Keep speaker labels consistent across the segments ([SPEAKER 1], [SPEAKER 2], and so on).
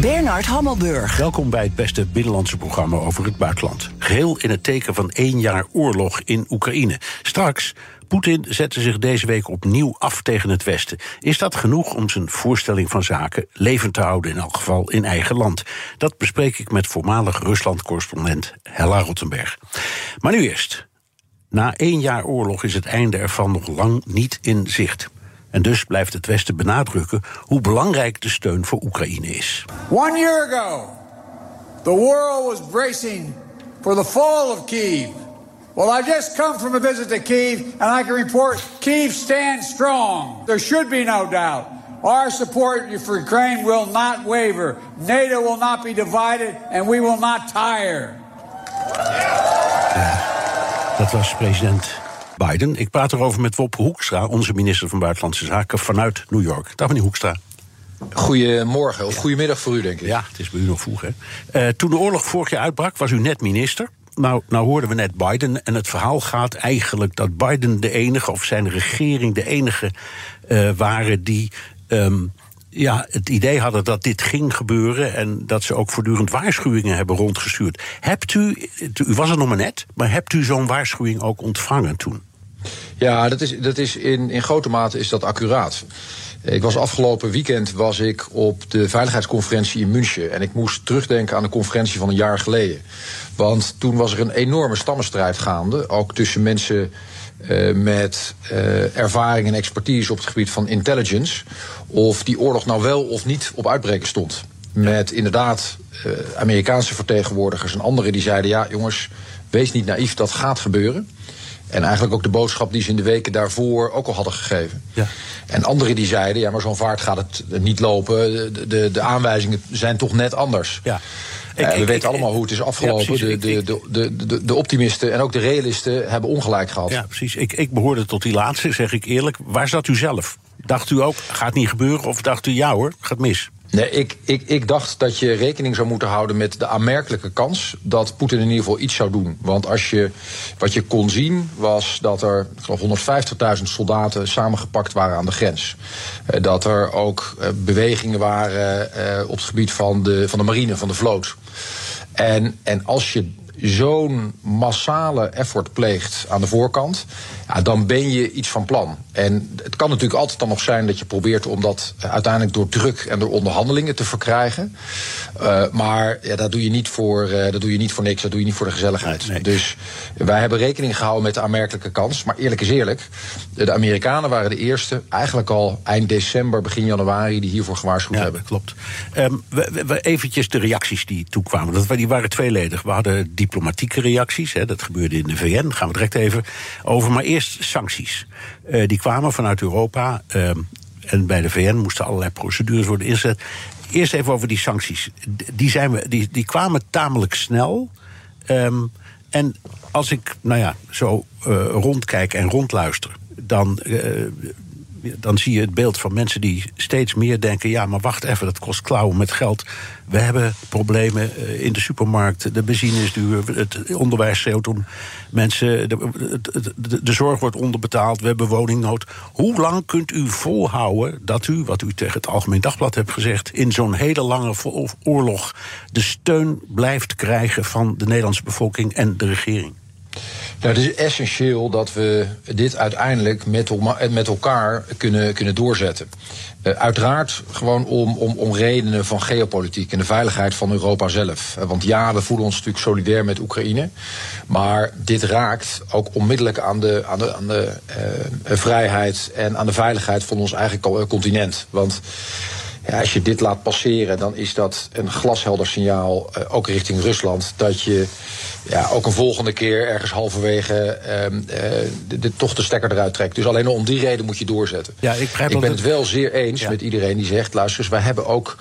[SPEAKER 1] Bernard Hammelburg.
[SPEAKER 2] Welkom bij het beste binnenlandse programma over het buitenland. Geheel in het teken van één jaar oorlog in Oekraïne. Straks, Poetin zette zich deze week opnieuw af tegen het Westen. Is dat genoeg om zijn voorstelling van zaken levend te houden, in elk geval in eigen land? Dat bespreek ik met voormalig Rusland-correspondent Hella Rottenberg. Maar nu eerst. Na één jaar oorlog is het einde ervan nog lang niet in zicht. En dus blijft het Westen benadrukken hoe belangrijk de steun voor Oekraïne is.
[SPEAKER 3] One year ago, the world was bracing for the fall of Kiev. Well, I just come from a visit to Kiev, and I can report Kiev stands strong. There should be no doubt. Our support for Ukraine will not waver. NATO will not be divided, and we will not tire.
[SPEAKER 2] Ja, dat was president Biden. Ik praat erover met Wop Hoekstra, onze minister van Buitenlandse Zaken vanuit New York. Dag meneer Hoekstra.
[SPEAKER 4] Goedemorgen, of goedemiddag voor u, denk ik.
[SPEAKER 2] Ja, het is bij u nog vroeg, hè. Uh, toen de oorlog vorig jaar uitbrak, was u net minister. Nou, nou hoorden we net Biden. En het verhaal gaat eigenlijk dat Biden de enige, of zijn regering de enige uh, waren die. Um, ja, het idee hadden dat dit ging gebeuren en dat ze ook voortdurend waarschuwingen hebben rondgestuurd. Hebt u, u was er nog maar net, maar hebt u zo'n waarschuwing ook ontvangen toen?
[SPEAKER 4] Ja, dat is, dat is in, in grote mate is dat accuraat. Ik was afgelopen weekend was ik op de veiligheidsconferentie in München. En ik moest terugdenken aan de conferentie van een jaar geleden. Want toen was er een enorme stammenstrijd gaande. Ook tussen mensen uh, met uh, ervaring en expertise op het gebied van intelligence. Of die oorlog nou wel of niet op uitbreken stond. Met inderdaad uh, Amerikaanse vertegenwoordigers en anderen die zeiden: ja, jongens, wees niet naïef, dat gaat gebeuren. En eigenlijk ook de boodschap die ze in de weken daarvoor ook al hadden gegeven. Ja. En anderen die zeiden, ja, maar zo'n vaart gaat het niet lopen. De, de, de aanwijzingen zijn toch net anders. Ja. Ik, uh, we ik, weten ik, allemaal hoe het is afgelopen. Ja, de, de, de, de, de, optimisten en ook de realisten hebben ongelijk gehad.
[SPEAKER 2] Ja, precies. Ik, ik behoorde tot die laatste, zeg ik eerlijk. Waar zat u zelf? Dacht u ook, gaat niet gebeuren? Of dacht u, ja hoor, gaat mis?
[SPEAKER 4] Nee, ik, ik, ik dacht dat je rekening zou moeten houden met de aanmerkelijke kans dat Poetin in ieder geval iets zou doen. Want als je, wat je kon zien was dat er ik geloof 150.000 soldaten samengepakt waren aan de grens. Uh, dat er ook uh, bewegingen waren uh, op het gebied van de, van de marine, van de vloot. En, en als je zo'n massale effort pleegt aan de voorkant, ja, dan ben je iets van plan. En het kan natuurlijk altijd dan nog zijn dat je probeert om dat uiteindelijk door druk en door onderhandelingen te verkrijgen. Uh, maar ja, dat, doe je niet voor, uh, dat doe je niet voor niks, dat doe je niet voor de gezelligheid. Nee. Dus wij hebben rekening gehouden met de aanmerkelijke kans. Maar eerlijk is eerlijk, de Amerikanen waren de eerste, eigenlijk al eind december, begin januari, die hiervoor gewaarschuwd
[SPEAKER 2] ja,
[SPEAKER 4] hebben.
[SPEAKER 2] Klopt. Um, we, we, eventjes de reacties die toekwamen. Dat, die waren tweeledig. We hadden diplomatieke reacties, hè, dat gebeurde in de VN, daar gaan we direct even over. Maar eerst sancties. Uh, die kwamen vanuit Europa. Uh, en bij de VN moesten allerlei procedures worden ingezet. Eerst even over die sancties. Die, zijn we, die, die kwamen tamelijk snel. Um, en als ik, nou ja, zo uh, rondkijk en rondluister, dan dan zie je het beeld van mensen die steeds meer denken: ja, maar wacht even, dat kost klauwen met geld. We hebben problemen eh, in de supermarkt, de benzine is duur, het onderwijs schreeuwt om mensen, de, de, zorg wordt onderbetaald, we hebben woningnood. Hoe lang kunt u volhouden dat u, wat u tegen het Algemeen Dagblad hebt gezegd, in zo'n hele lange oorlog de steun blijft krijgen van de Nederlandse bevolking en de regering?
[SPEAKER 4] Nou, het is essentieel dat we dit uiteindelijk met, met elkaar kunnen, kunnen doorzetten. Uh, uiteraard gewoon om, om, om redenen van geopolitiek en de veiligheid van Europa zelf. Uh, want ja, we voelen ons natuurlijk solidair met Oekraïne. Maar dit raakt ook onmiddellijk aan de, aan de, aan de vrijheid en aan de veiligheid van ons eigen continent. Want ja, als je dit laat passeren, dan is dat een glashelder signaal, uh, ook richting Rusland, dat je ja, ook een volgende keer ergens halverwege uh, de, de, toch de stekker eruit trekt. Dus alleen om die reden moet je doorzetten. Ja, ik, ik ben het wel zeer eens ja. met iedereen die zegt: luister eens, wij hebben ook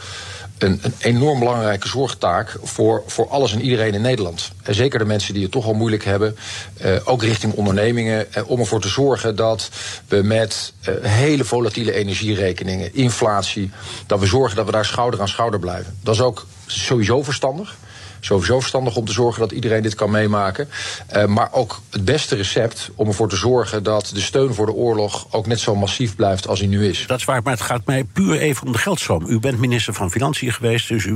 [SPEAKER 4] een, een enorm belangrijke zorgtaak voor, voor alles en iedereen in Nederland. En zeker de mensen die het toch al moeilijk hebben, uh, ook richting ondernemingen, uh, om ervoor te zorgen dat we met uh, hele volatiele energierekeningen, inflatie, dat we zorgen dat we daar schouder aan schouder blijven. Dat is ook sowieso verstandig sowieso verstandig om te zorgen dat iedereen dit kan meemaken. Uh, maar ook het beste recept om ervoor te zorgen dat de steun voor de oorlog ook net zo massief blijft als hij nu is.
[SPEAKER 2] Dat is waar, maar het gaat mij puur even om de geldstroom. U bent minister van Financiën geweest, dus u,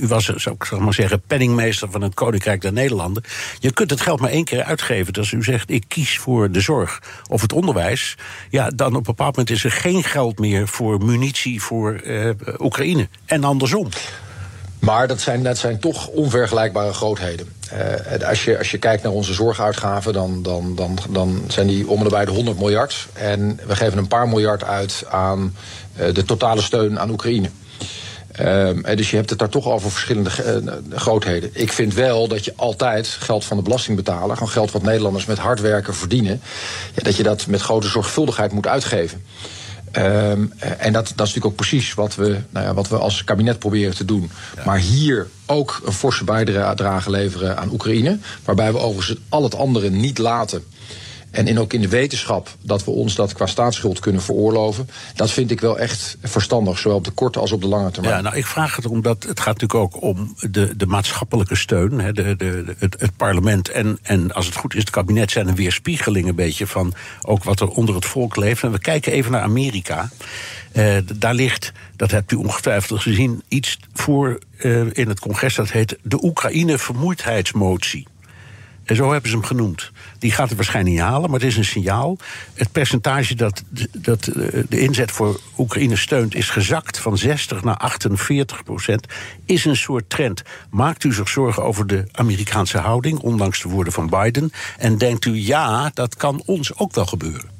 [SPEAKER 2] u, was, zou ik zeg maar zeggen, penningmeester van het Koninkrijk der Nederlanden. Je kunt het geld maar één keer uitgeven. Dus u zegt, ik kies voor de zorg of het onderwijs. Ja, dan op een bepaald moment is er geen geld meer voor munitie voor uh, Oekraïne. En andersom.
[SPEAKER 4] Maar dat zijn, dat zijn toch onvergelijkbare grootheden. Uh, als, je, als je kijkt naar onze zorguitgaven, dan, dan, dan, dan zijn die om en bij de 100 miljard. En we geven een paar miljard uit aan uh, de totale steun aan Oekraïne. Uh, dus je hebt het daar toch over verschillende uh, grootheden. Ik vind wel dat je altijd geld van de belastingbetaler, gewoon geld wat Nederlanders met hard werken verdienen, ja, dat je dat met grote zorgvuldigheid moet uitgeven. Um, en dat, dat is natuurlijk ook precies wat we, nou ja, wat we als kabinet proberen te doen. Ja. Maar hier ook een forse bijdrage leveren aan Oekraïne. Waarbij we overigens al het andere niet laten. En in, ook in de wetenschap dat we ons dat qua staatsschuld kunnen veroorloven. Dat vind ik wel echt verstandig, zowel op de korte als op de lange termijn.
[SPEAKER 2] Ja, nou, ik vraag het omdat het gaat natuurlijk ook om de, de maatschappelijke steun. Hè, de, de, het, parlement en, en als het goed is, het kabinet zijn een weerspiegeling een beetje van ook wat er onder het volk leeft. En we kijken even naar Amerika. Uh, daar ligt, dat hebt u ongetwijfeld gezien, iets voor uh, in het congres dat heet de Oekraïne-vermoeidheidsmotie. En zo hebben ze hem genoemd. Die gaat het waarschijnlijk niet halen, maar het is een signaal. Het percentage dat, dat de inzet voor Oekraïne steunt is gezakt van 60 naar 48 procent. Is een soort trend. Maakt u zich zorgen over de Amerikaanse houding, ondanks de woorden van Biden? En denkt u ja, dat kan ons ook wel gebeuren?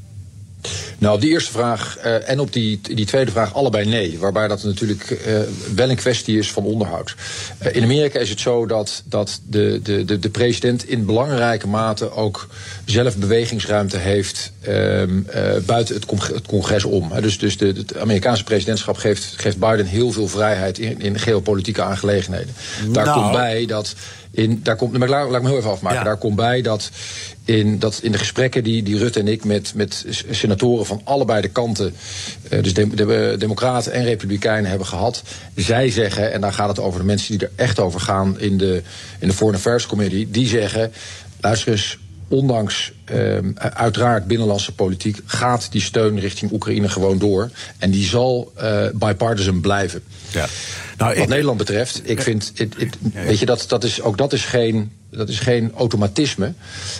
[SPEAKER 4] Nou, op die eerste vraag uh, en op die, die tweede vraag allebei nee. Waarbij dat natuurlijk uh, wel een kwestie is van onderhoud. Uh, in Amerika is het zo dat, dat de, de, de, de president in belangrijke mate ook zelf bewegingsruimte heeft ehm, buiten het, congres, het congres om. Dus, dus de, het Amerikaanse presidentschap geeft, geeft Biden heel veel vrijheid in, in geopolitieke aangelegenheden. Daar
[SPEAKER 2] Nou.
[SPEAKER 4] komt bij dat. In, daar komt, maar laat, laat ik me heel even afmaken.
[SPEAKER 2] Ja.
[SPEAKER 4] Daar komt bij dat in, dat in de gesprekken die, die Rutte en ik met, met senatoren van allebei de kanten, eh, dus de, de, Democraten en Republikeinen hebben gehad, zij zeggen, en dan gaat het over de mensen die er echt over gaan in de, in de Foreign Affairs Committee, die zeggen: luister eens. Ondanks uiteraard binnenlandse politiek gaat die steun richting Oekraïne gewoon door. En die zal uh, bipartisan blijven.
[SPEAKER 2] Ja. Nou,
[SPEAKER 4] Wat
[SPEAKER 2] ik-
[SPEAKER 4] Nederland betreft, ik vind, weet je, dat, dat is, ook dat is, geen, dat is geen automatisme.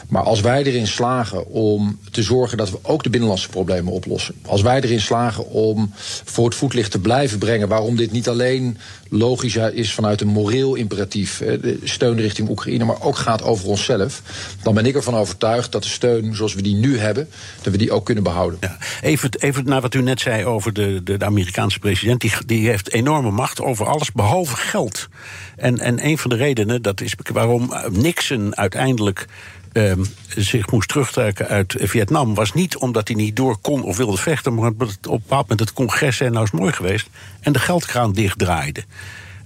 [SPEAKER 4] Maar als wij erin slagen om te zorgen dat we ook de binnenlandse problemen oplossen. Als wij erin slagen om voor het voetlicht te blijven brengen waarom dit niet alleen logisch is vanuit een moreel imperatief, eh, de steun richting Oekraïne, maar ook gaat over onszelf. Dan ben ik ervan overtuigd dat de steun zoals we die nu hebben, dat we die ook kunnen behouden.
[SPEAKER 2] Ja, even, even naar wat u net zei over de, de, de Amerikaanse president. Die, die heeft enorme macht over alles behalve geld. En, en een van de redenen, dat is waarom Nixon uiteindelijk ehm, zich moest terugtrekken uit Vietnam... was niet omdat hij niet door kon of wilde vechten... maar op een bepaald moment het congres zei... nou is mooi geweest, en de geldkraan dichtdraaide.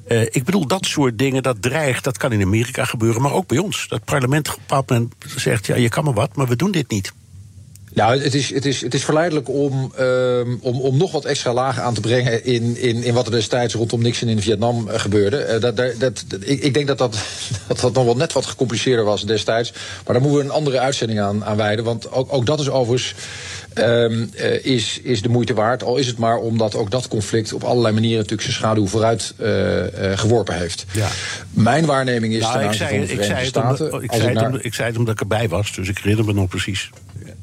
[SPEAKER 2] Eh, ik bedoel, dat soort dingen, dat dreigt, dat kan in Amerika gebeuren... maar ook bij ons. Dat parlement op een zegt... ja, je kan maar wat, maar we doen dit niet.
[SPEAKER 4] Nou, het is, het is, het is verleidelijk om, um, om, om nog wat extra lagen aan te brengen in, in, in wat er destijds rondom Nixon in Vietnam uh, gebeurde. Uh, dat, dat, dat, ik, ik denk dat dat, dat dat nog wel net wat gecompliceerder was destijds. Maar daar moeten we een andere uitzending aan, aan wijden. Want ook, ook dat is overigens um, uh, is, is de moeite waard. Al is het maar omdat ook dat conflict op allerlei manieren natuurlijk zijn schaduw vooruit geworpen heeft.
[SPEAKER 2] Ja.
[SPEAKER 4] Mijn waarneming is
[SPEAKER 2] Nou, ik zei, ik, zei het
[SPEAKER 4] Staten.
[SPEAKER 2] omdat, ik, zei
[SPEAKER 4] ik
[SPEAKER 2] het
[SPEAKER 4] naar-
[SPEAKER 2] omdat, ik zei het omdat ik erbij was, dus ik herinner me nog precies.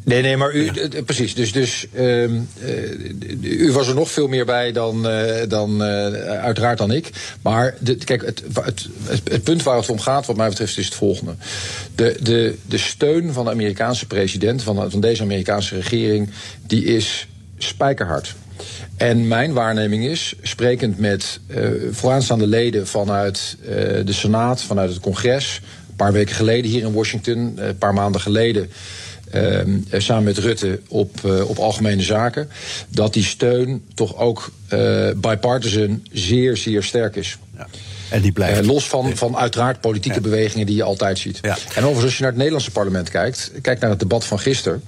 [SPEAKER 4] Nee, nee, maar u, precies. Dus, dus um, uh, u was er nog veel meer bij dan, uh, dan uh, uiteraard dan ik. Maar de, kijk, het, het, het, punt waar het om gaat, wat mij betreft, is het volgende. De, de, de steun van de Amerikaanse president, van, van deze Amerikaanse regering, die is spijkerhard. En mijn waarneming is, sprekend met vooraanstaande leden vanuit de Senaat, vanuit het congres, een paar weken geleden hier in Washington, een paar maanden geleden ehm, samen met Rutte op, op algemene zaken, dat die steun toch ook bipartisan zeer, zeer sterk is. Ja.
[SPEAKER 2] En die blijft.
[SPEAKER 4] los van, van uiteraard politieke bewegingen die je altijd ziet. Ja. En overigens, als je naar het Nederlandse parlement kijkt, kijk naar het debat van gisteren.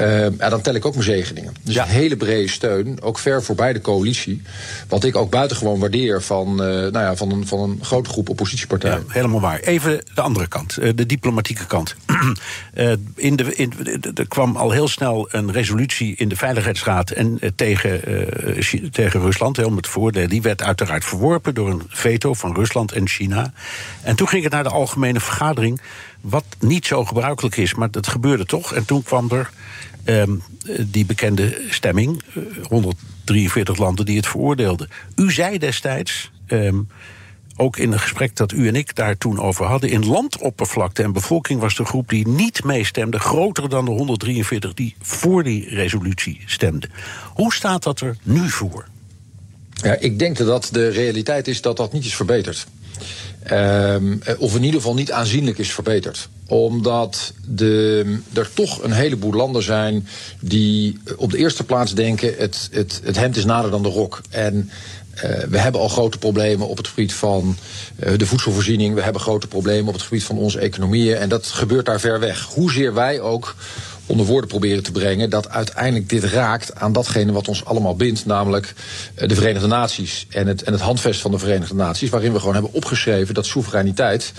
[SPEAKER 4] Uh, ja, dan tel ik ook mijn zegeningen. Dus een hele brede steun, ook ver voorbij de coalitie. Wat ik ook buitengewoon waardeer van, uh, nou ja, van, een, van een grote groep oppositiepartijen.
[SPEAKER 2] Ja, helemaal waar. Even de andere kant, de diplomatieke kant. in de, in, er kwam al heel snel een resolutie in de Veiligheidsraad en, tegen, tegen Rusland, om het voordeel. Die werd uiteraard verworpen door een veto van Rusland en China. En toen ging het naar de algemene vergadering. Wat niet zo gebruikelijk is, maar dat gebeurde toch. En toen kwam er Ehm, die bekende stemming, 143 eh, landen die het veroordeelden. U zei destijds, ehm, ook in een gesprek dat u en ik daar toen over hadden, in landoppervlakte en bevolking was de groep die niet meestemde groter dan de 143 die voor die resolutie stemden. Hoe staat dat er nu voor?
[SPEAKER 4] Ja, ik denk dat de realiteit is dat dat niet is verbeterd. Ehm, of in ieder geval niet aanzienlijk is verbeterd omdat de, er toch een heleboel landen zijn die op de eerste plaats denken: het, het, het hemd is nader dan de rok. En uh, we hebben al grote problemen op het gebied van uh, de voedselvoorziening. We hebben grote problemen op het gebied van onze economieën. En dat gebeurt daar ver weg. Hoezeer wij ook onder woorden proberen te brengen dat uiteindelijk dit raakt aan datgene wat ons allemaal bindt, namelijk eh, de Verenigde Naties en het, en het handvest van de Verenigde Naties, waarin we gewoon hebben opgeschreven dat soevereiniteit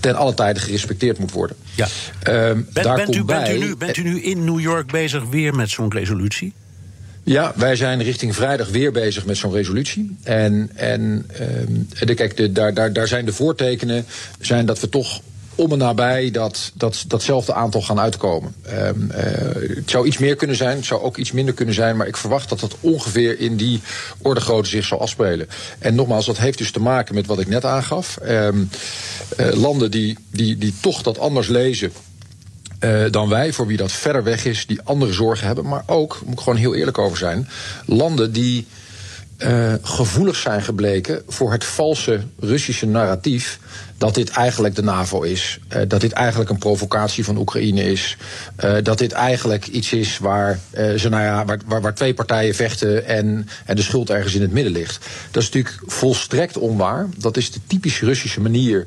[SPEAKER 4] ten alle tijde gerespecteerd moet worden.
[SPEAKER 2] Ja. Um, daar bent, komt u, bij, bent, u nu, bent u nu in New York bezig weer met zo'n resolutie?
[SPEAKER 4] Ja, wij zijn richting vrijdag weer bezig met zo'n resolutie. En, en um, de, kijk, de, daar, daar, daar zijn de voortekenen zijn dat we toch om en nabij dat, dat, datzelfde aantal gaan uitkomen. Um, uh, het zou iets meer kunnen zijn, het zou ook iets minder kunnen zijn, maar ik verwacht dat dat ongeveer in die orde grootte zich zal afspelen. En nogmaals, dat heeft dus te maken met wat ik net aangaf. Um, uh, landen die, die, die toch dat anders lezen. Uh, dan wij, voor wie dat verder weg is, die andere zorgen hebben. Maar ook, moet ik gewoon heel eerlijk over zijn, landen die uh, gevoelig zijn gebleken voor het valse Russische narratief dat dit eigenlijk de NAVO is. Uh, dat dit eigenlijk een provocatie van Oekraïne is. Uh, dat dit eigenlijk iets is waar, ze, nou ja, waar, waar, waar, twee partijen vechten en, en de schuld ergens in het midden ligt. Dat is natuurlijk volstrekt onwaar. Dat is de typisch Russische manier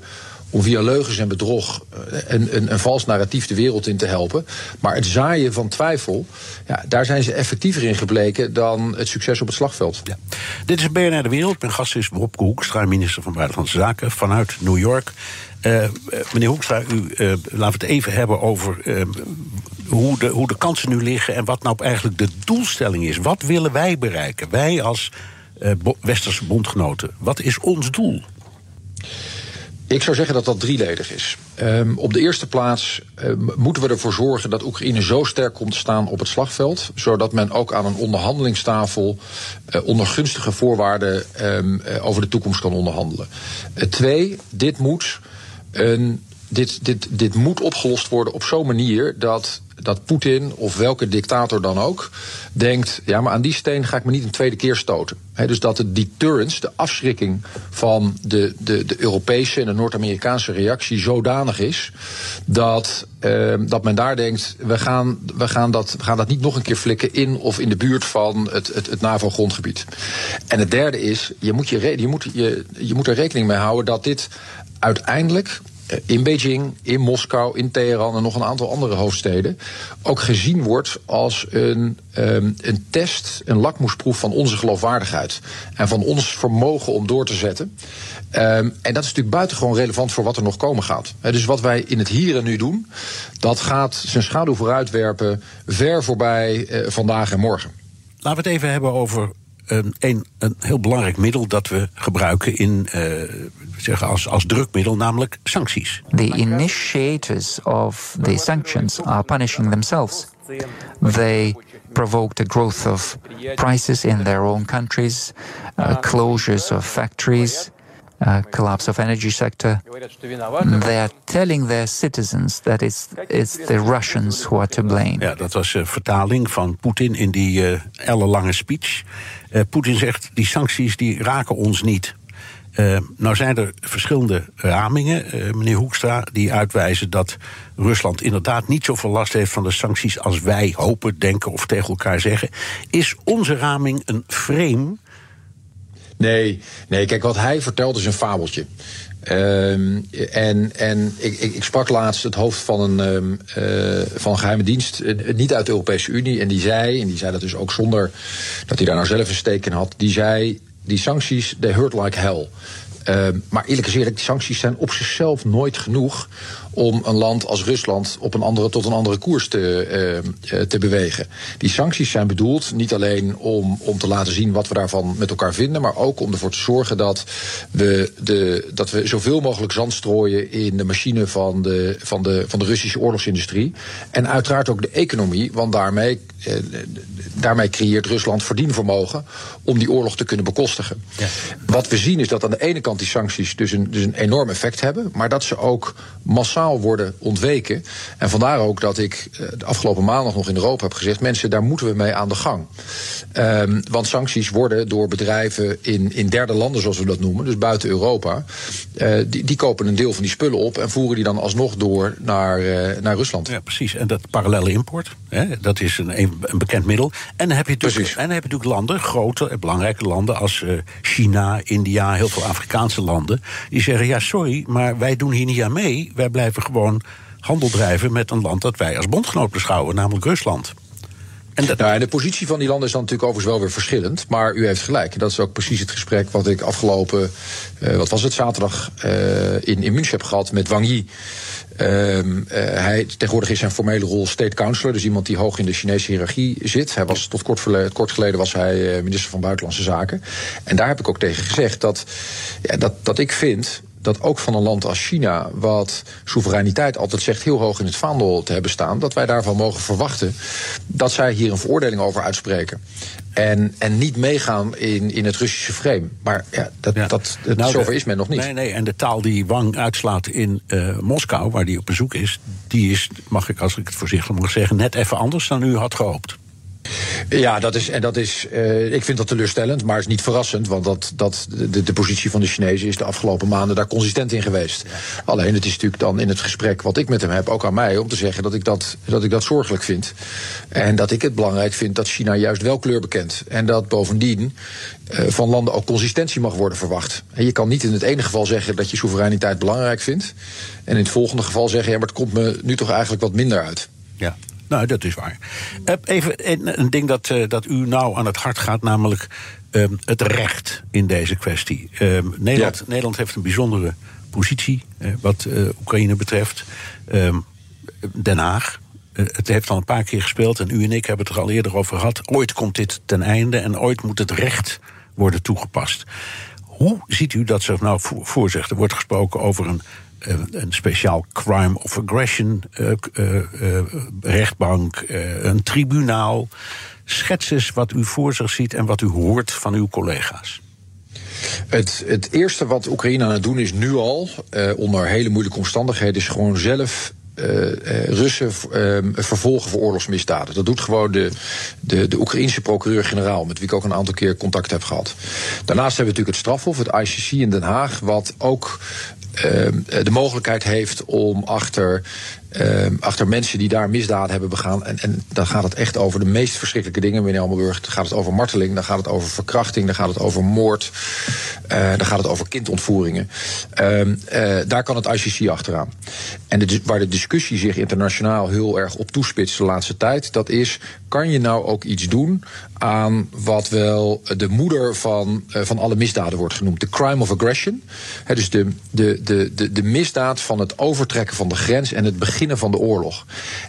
[SPEAKER 4] om via leugens en bedrog eh, een, een, een vals narratief de wereld in te helpen. Maar het zaaien van twijfel, ja, daar zijn ze effectiever in gebleken dan het succes op het slagveld. Ja.
[SPEAKER 2] Dit is BNR De Wereld. Mijn gast is Wopke Hoekstra, minister van Buitenlandse Zaken vanuit New York. Uh, meneer Hoekstra, u, laten we het even hebben over hoe, de, hoe de kansen nu liggen en wat nou eigenlijk de doelstelling is. Wat willen wij bereiken? Wij als Westerse bondgenoten. Wat is ons doel?
[SPEAKER 4] Ik zou zeggen dat dat drieledig is. Um, op de eerste plaats um, moeten we ervoor zorgen dat Oekraïne zo sterk komt te staan op het slagveld, zodat men ook aan een onderhandelingstafel uh, onder gunstige voorwaarden um, uh, over de toekomst kan onderhandelen. Uh, twee, dit moet een dit, dit, dit moet opgelost worden op zo'n manier dat, dat Poetin of welke dictator dan ook denkt: ja, maar aan die steen ga ik me niet een tweede keer stoten. dus dat de deterrence, de afschrikking van de, de, de Europese en de Noord-Amerikaanse reactie zodanig is dat, uh, dat men daar denkt: we gaan, we, gaan dat, we gaan dat niet nog een keer flikken in of in de buurt van het, het, het NAVO-grondgebied. En het derde is: je moet, je, je, moet, je, je moet er rekening mee houden dat dit uiteindelijk in Beijing, in Moskou, in Teheran en nog een aantal andere hoofdsteden ook gezien wordt als een, um, een test, een lakmoesproef van onze geloofwaardigheid en van ons vermogen om door te zetten. Um, en dat is natuurlijk buitengewoon relevant voor wat er nog komen gaat. Dus wat wij in het hier en nu doen, dat gaat zijn schaduw vooruitwerpen ver voorbij uh, vandaag en morgen.
[SPEAKER 2] Laten we het even hebben over een, een, een heel belangrijk middel dat we gebruiken in, uh, zeggen als, als drukmiddel, namelijk sancties.
[SPEAKER 5] The initiators of the sanctions are punishing themselves. They provoke the growth of prices in their own countries, uh, closures of factories, uh, collapse of energy sector. They are telling their citizens that it's, it's the Russians who are to blame.
[SPEAKER 2] Ja, dat was een vertaling van Poetin in die uh, ellenlange speech. Uh, Poetin zegt, die sancties die raken ons niet. Uh, nou zijn er verschillende ramingen, uh, meneer Hoekstra, die uitwijzen dat Rusland inderdaad niet zoveel last heeft van de sancties als wij hopen, denken of tegen elkaar zeggen. Is onze raming een frame?
[SPEAKER 4] Nee, nee, kijk, wat hij vertelt is een fabeltje. Um, en en ik, ik, ik, sprak laatst het hoofd van een, um, uh, van een geheime dienst, niet uit de Europese Unie. En die zei, en die zei dat dus ook zonder dat hij daar nou zelf een steek in had. Die zei: die sancties, they hurt like hell. Uh, maar eerlijk gezegd, die sancties zijn op zichzelf nooit genoeg om een land als Rusland op een andere, tot een andere koers te, uh, te bewegen. Die sancties zijn bedoeld niet alleen om, om te laten zien wat we daarvan met elkaar vinden, maar ook om ervoor te zorgen dat we, de, dat we zoveel mogelijk zand strooien in de machine van de, van, de, van de Russische oorlogsindustrie. En uiteraard ook de economie, want daarmee, uh, daarmee creëert Rusland verdienvermogen om die oorlog te kunnen bekostigen. Ja. Wat we zien is dat aan de ene kant die sancties dus een, dus een enorm effect hebben, maar dat ze ook massaal worden ontweken. En vandaar ook dat ik eh, de afgelopen maandag nog in Europa heb gezegd: mensen, daar moeten we mee aan de gang. Um, want sancties worden door bedrijven in, in derde landen, zoals we dat noemen, dus buiten Europa, uh, die, die kopen een deel van die spullen op en voeren die dan alsnog door naar, uh, naar Rusland.
[SPEAKER 2] Ja, precies. En dat parallele import, hè, dat is een, een bekend middel. En dan heb je natuurlijk, en dan heb je natuurlijk landen, grote en belangrijke landen als uh, China, India, heel veel Afrikaanse landen, die zeggen: ja, sorry, maar wij doen hier niet aan mee. Wij blijven gewoon handel drijven met een land dat wij als bondgenoot beschouwen, namelijk Rusland.
[SPEAKER 4] En, nou, de positie van die landen is dan natuurlijk overigens wel weer verschillend. Maar u heeft gelijk. Dat is ook precies het gesprek wat ik afgelopen, uh, wat was het, zaterdag uh, in, in München heb gehad met Wang Yi. Uh, hij, tegenwoordig is zijn formele rol state counselor, dus iemand die hoog in de Chinese hiërarchie zit. Hij was tot kort, kort geleden was hij minister van Buitenlandse Zaken. En daar heb ik ook tegen gezegd dat, ja, dat, dat ik vind dat ook van een land als China, wat soevereiniteit altijd zegt heel hoog in het vaandel te hebben staan, dat wij daarvan mogen verwachten dat zij hier een veroordeling over uitspreken. En, en niet meegaan in, in het Russische frame. Maar ja, dat, ja. dat, dat nou, zover is men nog niet.
[SPEAKER 2] Nee, nee, en de taal die Wang uitslaat in uh, Moskou, waar die op bezoek is, die is, mag ik als ik het voorzichtig mag zeggen, net even anders dan u had gehoopt.
[SPEAKER 4] Ja, dat is, en dat is, uh, ik vind dat teleurstellend, maar is niet verrassend. Want dat, dat, de, positie van de Chinezen is de afgelopen maanden daar consistent in geweest. Alleen het is natuurlijk dan in het gesprek wat ik met hem heb, ook aan mij, om te zeggen dat ik dat, dat, ik dat zorgelijk vind. En dat ik het belangrijk vind dat China juist wel kleur bekent. En dat bovendien uh, van landen ook consistentie mag worden verwacht. En je kan niet in het ene geval zeggen dat je soevereiniteit belangrijk vindt. En in het volgende geval zeggen, ja, maar het komt me nu toch eigenlijk wat minder uit.
[SPEAKER 2] Ja. Nou, dat is waar. Even een, ding dat, uh, dat u nou aan het hart gaat, namelijk um, het recht in deze kwestie. Um, Nederland, ja. Nederland heeft een bijzondere positie uh, wat uh, Oekraïne betreft. Um, Den Haag. het heeft al een paar keer gespeeld en u en ik hebben het er al eerder over gehad. Ooit komt dit ten einde en ooit moet het recht worden toegepast. Hoe ziet u dat zich nou voor zich? Er wordt gesproken over een een speciaal crime of aggression uh, uh, uh, rechtbank, een tribunaal. Schets eens wat u voor zich ziet en wat u hoort van uw collega's.
[SPEAKER 4] Het, het eerste wat Oekraïne aan het doen is nu al, onder hele moeilijke omstandigheden, is gewoon zelf Russen vervolgen voor oorlogsmisdaden. Dat doet gewoon de, de, de Oekraïnse procureur-generaal, met wie ik ook een aantal keer contact heb gehad. Daarnaast hebben we natuurlijk het strafhof, het ICC in Den Haag, wat ook de mogelijkheid heeft om achter uh, achter mensen die daar misdaden hebben begaan. En, en dan gaat het echt over de meest verschrikkelijke dingen, meneer Almelburg. Dan gaat het over marteling, dan gaat het over verkrachting, dan gaat het over moord. Uh, dan gaat het over kindontvoeringen. Uh, daar kan het ICC achteraan. En de, waar de discussie zich internationaal heel erg op toespitst de laatste tijd, dat is: kan je nou ook iets doen aan wat wel de moeder van, uh, van alle misdaden wordt genoemd? De crime of aggression. Dus de, de, de, de, de misdaad van het overtrekken van de grens en het begin van de oorlog.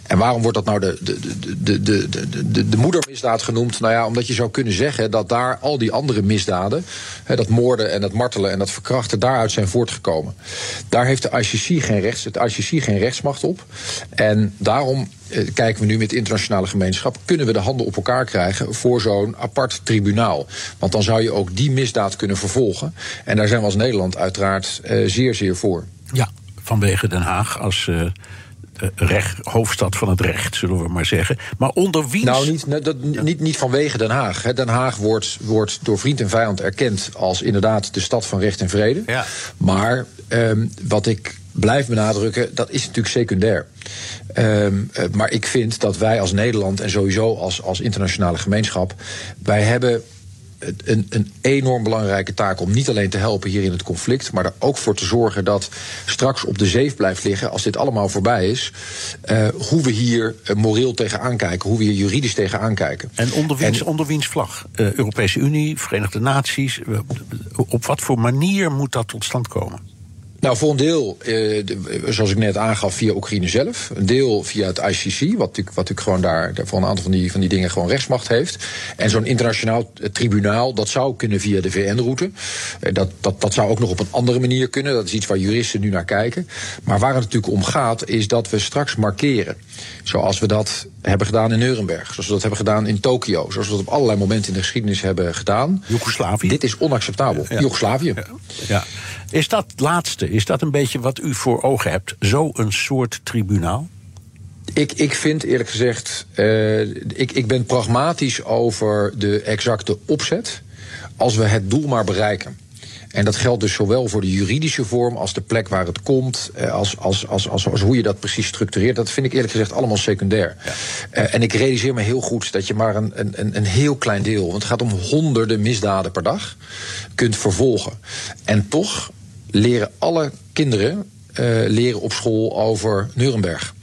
[SPEAKER 4] En waarom wordt dat nou de, de, de, de, de, de, de moedermisdaad genoemd? Nou ja, omdat je zou kunnen zeggen dat daar al die andere misdaden, dat moorden en dat martelen en dat verkrachten, daaruit zijn voortgekomen. Daar heeft de ICC geen rechts, het ICC geen rechtsmacht op. En daarom eh, kijken we nu met de internationale gemeenschap, kunnen we de handen op elkaar krijgen voor zo'n apart tribunaal? Want dan zou je ook die misdaad kunnen vervolgen. En daar zijn we als Nederland uiteraard uh, zeer, zeer voor.
[SPEAKER 2] Ja, vanwege Den Haag als. Uh recht, hoofdstad van het recht, zullen we maar zeggen. Maar onder wie?
[SPEAKER 4] Nou, niet, dat, niet, niet vanwege Den Haag. Den Haag wordt, wordt door vriend en vijand erkend als inderdaad de stad van recht en vrede.
[SPEAKER 2] Ja.
[SPEAKER 4] Maar um, wat ik blijf benadrukken, dat is natuurlijk secundair. Um, maar ik vind dat wij als Nederland en sowieso als, als internationale gemeenschap, wij hebben een, een, enorm belangrijke taak om niet alleen te helpen hier in het conflict, maar er ook voor te zorgen dat straks op de zeef blijft liggen, als dit allemaal voorbij is, uh, hoe we hier uh, moreel tegenaan kijken, hoe we hier juridisch tegenaan kijken.
[SPEAKER 2] En onder wiens, en, onder wiens vlag? Uh, Europese Unie, Verenigde Naties, op wat voor manier moet dat tot stand komen?
[SPEAKER 4] Nou, voor een deel, eh, zoals ik net aangaf, via Oekraïne zelf. Een deel via het ICC, wat natuurlijk, wat natuurlijk gewoon daar voor een aantal van die, van die dingen gewoon rechtsmacht heeft. En zo'n internationaal tribunaal, dat zou kunnen via de VN-route. Eh, dat, dat, dat zou ook nog op een andere manier kunnen. Dat is iets waar juristen nu naar kijken. Maar waar het natuurlijk om gaat, is dat we straks markeren. Zoals we dat hebben gedaan in Nuremberg. Zoals we dat hebben gedaan in Tokio. Zoals we dat op allerlei momenten in de geschiedenis hebben gedaan.
[SPEAKER 2] Joegoslavië.
[SPEAKER 4] Dit is onacceptabel. Ja. Joegoslavië.
[SPEAKER 2] Ja. ja. Is dat laatste, is dat een beetje wat u voor ogen hebt? Zo'n soort tribunaal?
[SPEAKER 4] Ik, ik vind eerlijk gezegd, uh, ik, ik ben pragmatisch over de exacte opzet. Als we het doel maar bereiken. En dat geldt dus zowel voor de juridische vorm als de plek waar het komt, als, als, als, als, als hoe je dat precies structureert. Dat vind ik eerlijk gezegd allemaal secundair. Ja. Uh, en ik realiseer me heel goed dat je maar een, een, een heel klein deel, want het gaat om honderden misdaden per dag, kunt vervolgen. En toch leren alle kinderen uh, leren op school over Nuremberg.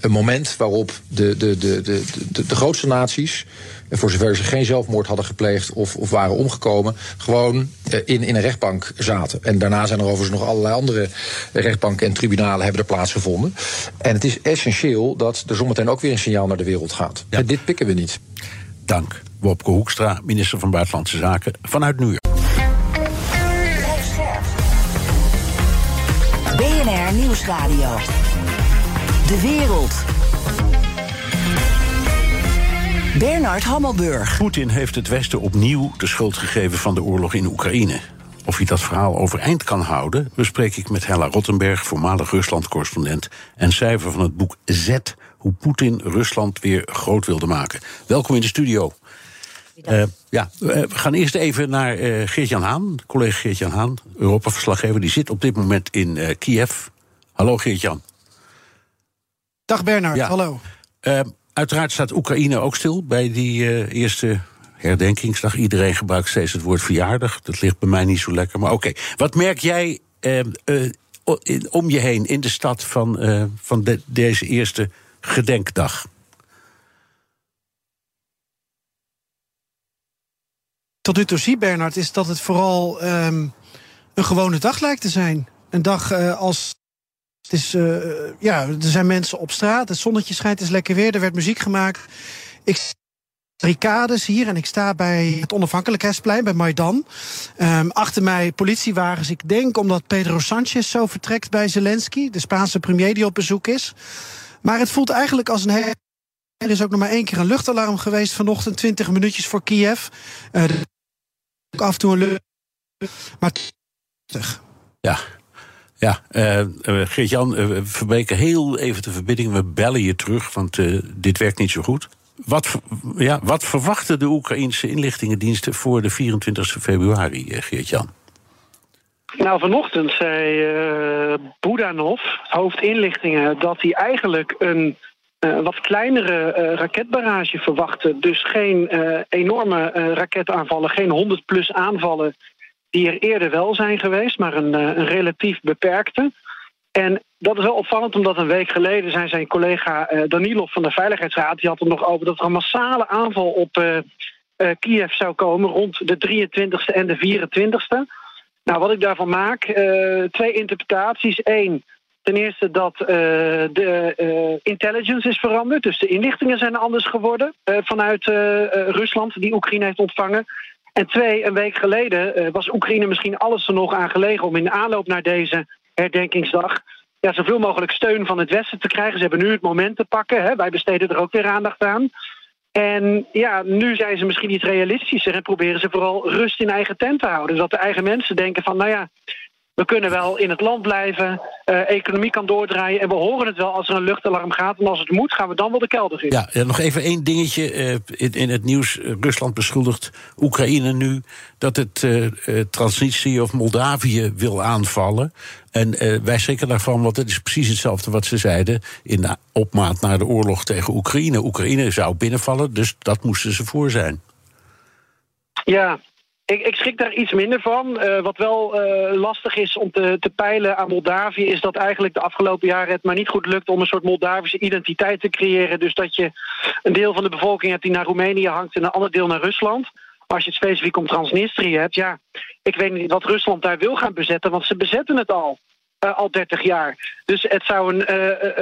[SPEAKER 4] Een moment waarop de, de, de, de, de, de grootste naties, voor zover ze geen zelfmoord hadden gepleegd of, of waren omgekomen, gewoon uh, in, in een rechtbank zaten. En daarna zijn er overigens nog allerlei andere rechtbanken en tribunalen hebben er plaatsgevonden. En het is essentieel dat er zometeen ook weer een signaal naar de wereld gaat. Ja. En dit pikken we niet.
[SPEAKER 2] Dank. Wopke Hoekstra, minister van Buitenlandse Zaken, vanuit New York.
[SPEAKER 1] BNR Nieuwsradio. De wereld. Bernard Hammelburg.
[SPEAKER 2] Poetin heeft het Westen opnieuw de schuld gegeven van de oorlog in Oekraïne. Of hij dat verhaal overeind kan houden, bespreek ik met Hella Rottenberg, voormalig Rusland-correspondent en schrijver van het boek Z: Hoe Poetin Rusland weer groot wilde maken. Welkom in de studio. Uh, ja, we gaan eerst even naar uh, Geert-Jan Haan, collega Geert-Jan Haan, Europa-verslaggever. Die zit op dit moment in uh, Kiev. Hallo Geert-Jan.
[SPEAKER 6] Dag Bernard, ja. hallo.
[SPEAKER 2] uiteraard staat Oekraïne ook stil bij die eerste herdenkingsdag. Iedereen gebruikt steeds het woord verjaardag. Dat ligt bij mij niet zo lekker. Maar oké, okay. wat merk jij om je heen in de stad van, van de, deze eerste gedenkdag?
[SPEAKER 6] tot nu toe zie, Bernard, is dat het vooral um, een gewone dag lijkt te zijn. Een dag als. Het is, uh, ja, er zijn mensen op straat, het zonnetje schijnt, het is lekker weer, er werd muziek gemaakt. Ik barricades hier en ik sta bij het onafhankelijkheidsplein bij Maidan. Um, achter mij politiewagens. Ik denk omdat Pedro Sanchez zo vertrekt bij Zelensky, de Spaanse premier die op bezoek is. Maar het voelt eigenlijk als een hele. Er is ook nog maar één keer een luchtalarm geweest vanochtend, 20 minuutjes voor Kiev. Uh, af en toe een maar
[SPEAKER 2] Ja. Ja, uh, Geert-Jan, uh, we verbreken heel even de verbinding. We bellen je terug, want dit werkt niet zo goed. Wat, ja, wat verwachten de Oekraïnse inlichtingendiensten voor de 24 februari, Geert-Jan?
[SPEAKER 7] Nou, vanochtend zei uh, Budanov, hoofdinlichtingen, dat hij eigenlijk een wat kleinere uh, raketbarrage verwachten. Dus geen enorme raketaanvallen, geen 100 plus aanvallen die er eerder wel zijn geweest, maar een, een, relatief beperkte. En dat is wel opvallend, omdat een week geleden zijn zijn collega Danilov van de Veiligheidsraad, die had het nog over dat er een massale aanval op Kiev zou komen rond de 23e en de 24e. Nou, wat ik daarvan maak, twee interpretaties. Eén, Ten eerste dat de intelligence is veranderd. Dus de inlichtingen zijn anders geworden vanuit Rusland, die Oekraïne heeft ontvangen. En twee, een week geleden was Oekraïne misschien alles er nog aan gelegen om in aanloop naar deze herdenkingsdag ja, zoveel mogelijk steun van het Westen te krijgen. Ze hebben nu het moment te pakken. Hè. Wij besteden er ook weer aandacht aan. En ja, nu zijn ze misschien iets realistischer en proberen ze vooral rust in eigen tent te houden. Zodat de eigen mensen denken van, nou ja, we kunnen wel in het land blijven, uh, economie kan doordraaien en we horen het wel als er een luchtalarm gaat. En als het moet, gaan we dan wel de kelder in.
[SPEAKER 2] Ja, ja nog even één dingetje uh, in, in, het nieuws. Rusland beschuldigt Oekraïne nu dat het Transnistrië of Moldavië wil aanvallen. En wij schrikken daarvan, want het is precies hetzelfde wat ze zeiden in opmaat naar de oorlog tegen Oekraïne. Oekraïne zou binnenvallen, dus dat moesten ze voor zijn.
[SPEAKER 7] Ja, ik, ik, schrik daar iets minder van. Uh, wat wel uh, lastig is om te, te, peilen aan Moldavië... is dat eigenlijk de afgelopen jaren het maar niet goed lukt... om een soort Moldavische identiteit te creëren. Dus dat je een deel van de bevolking hebt die naar Roemenië hangt... en een ander deel naar Rusland. Als je het specifiek om Transnistrië hebt... ja, ik weet niet wat Rusland daar wil gaan bezetten... want ze bezetten het al. Uh, al 30 jaar. Dus het zou een,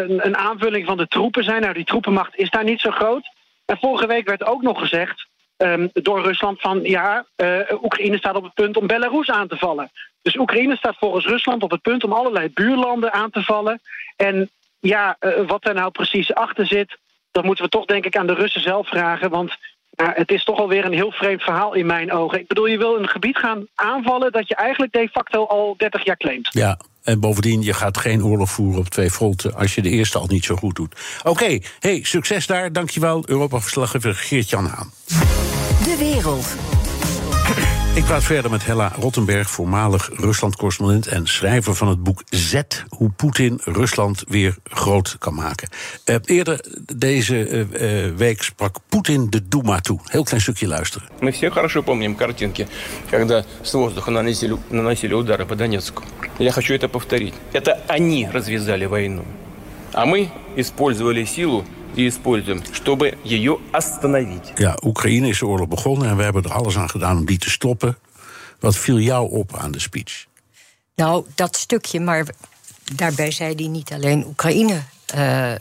[SPEAKER 7] een, een aanvulling van de troepen zijn. Nou, die troepenmacht is daar niet zo groot. En vorige week werd ook nog gezegd um, door Rusland van ja, uh, Oekraïne staat op het punt om Belarus aan te vallen. Dus Oekraïne staat volgens Rusland op het punt om allerlei buurlanden aan te vallen. En ja, uh, wat er nou precies achter zit, dat moeten we toch denk ik aan de Russen zelf vragen. Want het is toch alweer een heel vreemd verhaal in mijn ogen. Ik bedoel, je wil een gebied gaan aanvallen dat je eigenlijk de facto al 30 jaar claimt.
[SPEAKER 2] Ja, en bovendien, je gaat geen oorlog voeren op twee fronten als je de eerste al niet zo goed doet. Oké, hey, succes daar. Dankjewel, Europa-verslaggever Geert-Jan Haan.
[SPEAKER 1] De wereld.
[SPEAKER 2] Ik praat verder met Hella Rottenberg, voormalig Rusland-correspondent en schrijver van het boek Z: Hoe Poetin Rusland weer groot kan maken. Uh, eerder deze uh, week sprak Poetin de Duma toe. Heel klein stukje luisteren.
[SPEAKER 8] Мы все хорошо помним картинки, когда с воздуха наносили, наносили удары по Донецку. Я хочу это повторить. Это они развязали войну. А мы использовали силу die используем, чтобы ее остановить.
[SPEAKER 2] Ja, Oekraïne is de oorlog begonnen en we hebben er alles aan gedaan om die te stoppen. Wat viel jou op aan de speech?
[SPEAKER 9] Nou, dat stukje, maar daarbij zei hij niet alleen Oekraïne uh,